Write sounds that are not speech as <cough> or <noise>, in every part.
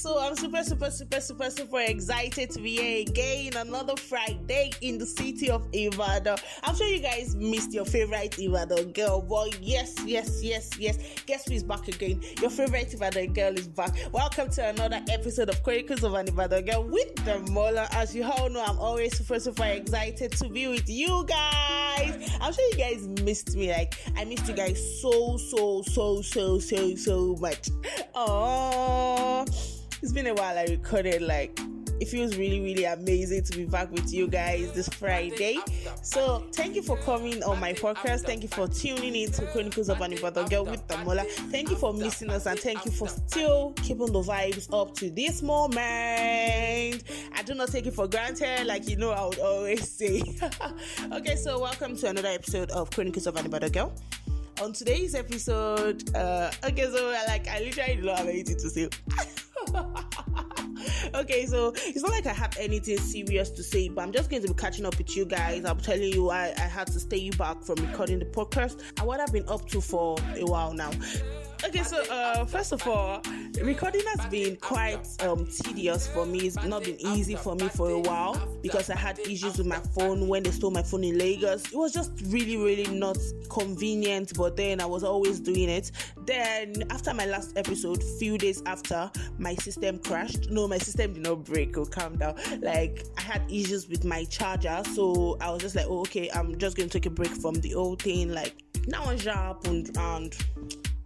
so I'm super, super, super, super, super excited to be here again. Another Friday in the city of Ibadan. I'm sure you guys missed your favorite Ibadan girl, but yes, yes, yes, yes. Guess who is back again? Your favorite Ibadan girl is back. Welcome to another episode of Chronicles of an Ibadan Girl with the Mola. As you all know, I'm always super, super excited to be with you guys. I'm sure you guys missed me. Like, I missed you guys so, so, so, so, so, so much. Oh, it's been a while. I recorded like it feels really really amazing to be back with you guys this friday. So thank you for coming on my podcast. Thank you for tuning in to chronicles of an Ibadan girl with Damola thank you for missing us and thank you for still keeping the vibes up to this moment. I do not take it for granted like you know i would always <laughs> say. Okay so welcome to another episode of chronicles of an Ibadan girl. On today's episode, uh, okay, so like I literally don't have anything to say. <laughs> okay, so it's not like I have anything serious to say, but I'm just going to be catching up with you guys. I'm telling you, I, I had to stay you back from recording the podcast and what I've been up to for a while now. Okay, so uh, first of all, recording has been quite um, tedious for me. It's not been easy for me for a while because I had issues with my phone when they stole my phone in Lagos. It was just really, really not convenient, but then I was always doing it. Then, after my last episode, few days after, my system crashed. No, my system did not break. Oh, calm down. Like, I had issues with my charger, so I was just like, oh, okay, I'm just going to take a break from the old thing. Like, now one happened, and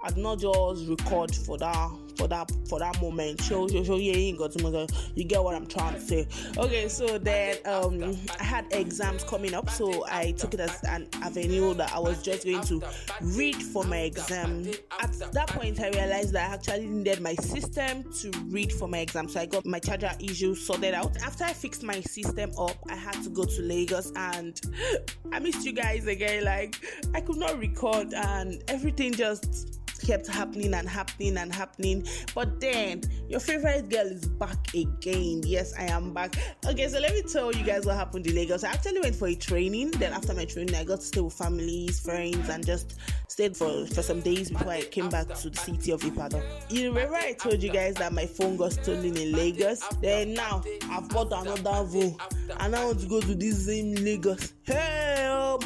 I'd not just record for that for that for that moment. Show show show you ain't got to you get what I'm trying to say. Okay, so then um I had exams coming up, so I took it as an avenue that I was just going to read for my exam. At that point I realized that I actually needed my system to read for my exam. So I got my charger issue sorted out. After I fixed my system up, I had to go to Lagos and <gasps> I missed you guys again. Like I could not record and everything just kept happening and happening and happening. But then your favorite girl is back again. Yes, I am back. Okay, so let me tell you guys what happened in Lagos. I actually went for a training. Then after my training, I got to stay with families, friends, and just stayed for, for some days before I came back to the city of Ibadan. You remember I told you guys that my phone got stolen in Lagos? Then now I've bought another phone and I want to go to this same Lagos. Hey,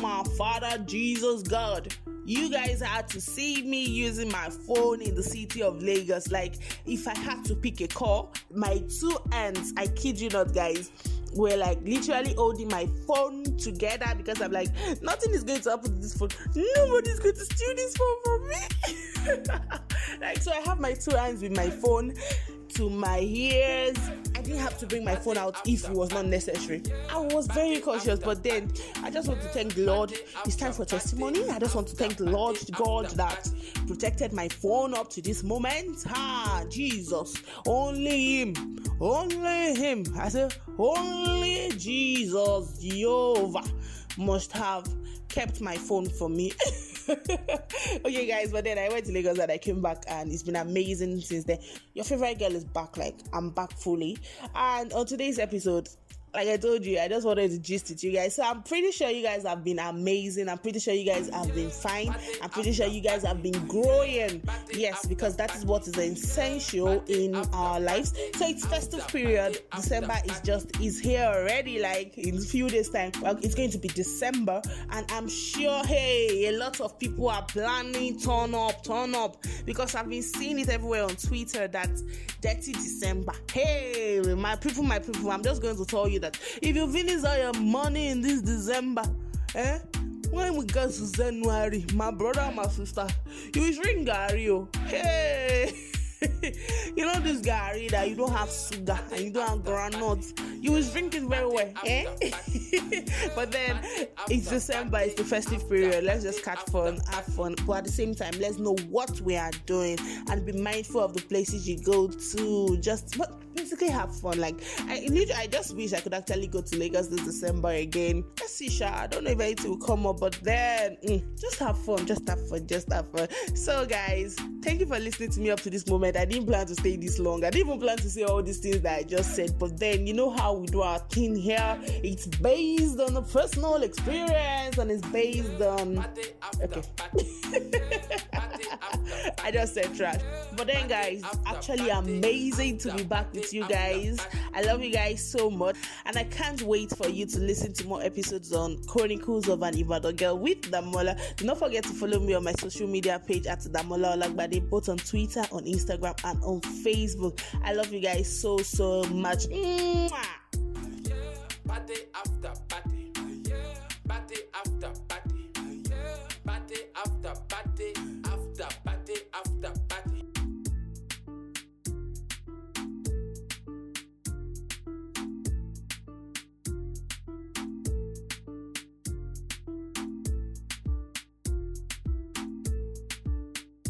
my father, Jesus God you guys had to see me using my phone in the city of Lagos. Like, if I had to pick a call, my two hands, I kid you not, guys, were like literally holding my phone together because I'm like, nothing is going to happen to this phone. Nobody's going to steal this phone from me. <laughs> like, so I have my two hands with my phone to my ears. I didn't have to bring my phone out if it was not necessary. I was very cautious, but then I just want to thank the Lord. It's time for testimony. I just want to thank the Lord God that protected my phone up to this moment. Ah, Jesus. Only Him. Only Him. I said, only Jesus, Jehovah, must have kept my phone for me. <laughs> okay, guys, but then I went to Lagos and I came back, and it's been amazing since then. Your favorite girl is back, like I'm back fully. And on today's episode, like I told you, I just wanted to gist with you guys. So I'm pretty sure you guys have been amazing. I'm pretty sure you guys have been fine. I'm pretty sure you guys have been growing. Yes, because that is what is essential in our lives. So it's festive period. December is just is here already. Like in a few days time, well, it's going to be December, and I'm sure hey, a lot of people are planning turn up, turn up because I've been seeing it everywhere on Twitter that dirty December. Hey, my people, my people, I'm just going to tell you you that if you finish all your money in this December, eh? When we get to January, my brother, my sister, you will drink. Oh. Hey! Know this garri that you don't have sugar and you don't have granules. You will drink it very well, eh? <laughs> but then it's December, it's the festive period. Let's just catch fun, have fun, but at the same time, let's know what we are doing and be mindful of the places you go to. Just but basically have fun. Like I literally, I just wish I could actually go to Lagos this December again. Let's see, Sha. I don't know if anything will come up, but then mm, just have fun, just have fun, just have fun. So, guys, thank you for listening to me up to this moment. I didn't plan to stay this long. I didn't even plan to say all these things that I just said, but then you know how how we do our thing here. It's based on a personal experience and it's based on okay. <laughs> I just said trash. But then, guys, actually amazing to be back with you guys. I love you guys so much, and I can't wait for you to listen to more episodes on Chronicles of an Ibadan Girl with Damola. Do not forget to follow me on my social media page at Damola Olagbade, both on Twitter, on Instagram, and on Facebook. I love you guys so so much. Mwah!